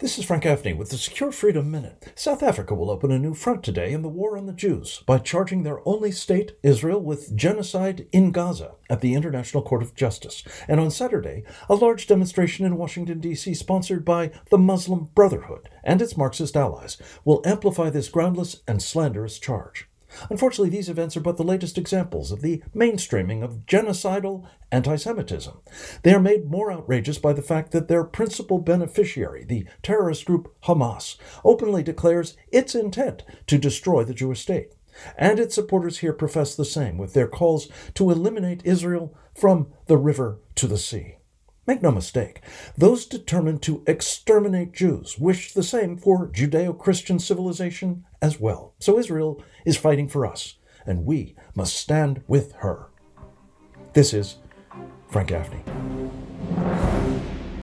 This is Frank Gaffney with the Secure Freedom Minute. South Africa will open a new front today in the war on the Jews by charging their only state, Israel, with genocide in Gaza at the International Court of Justice. And on Saturday, a large demonstration in Washington, D.C., sponsored by the Muslim Brotherhood and its Marxist allies, will amplify this groundless and slanderous charge. Unfortunately, these events are but the latest examples of the mainstreaming of genocidal anti Semitism. They are made more outrageous by the fact that their principal beneficiary, the terrorist group Hamas, openly declares its intent to destroy the Jewish state. And its supporters here profess the same with their calls to eliminate Israel from the river to the sea. Make no mistake, those determined to exterminate Jews wish the same for Judeo Christian civilization as well. So Israel is fighting for us, and we must stand with her. This is Frank Gaffney.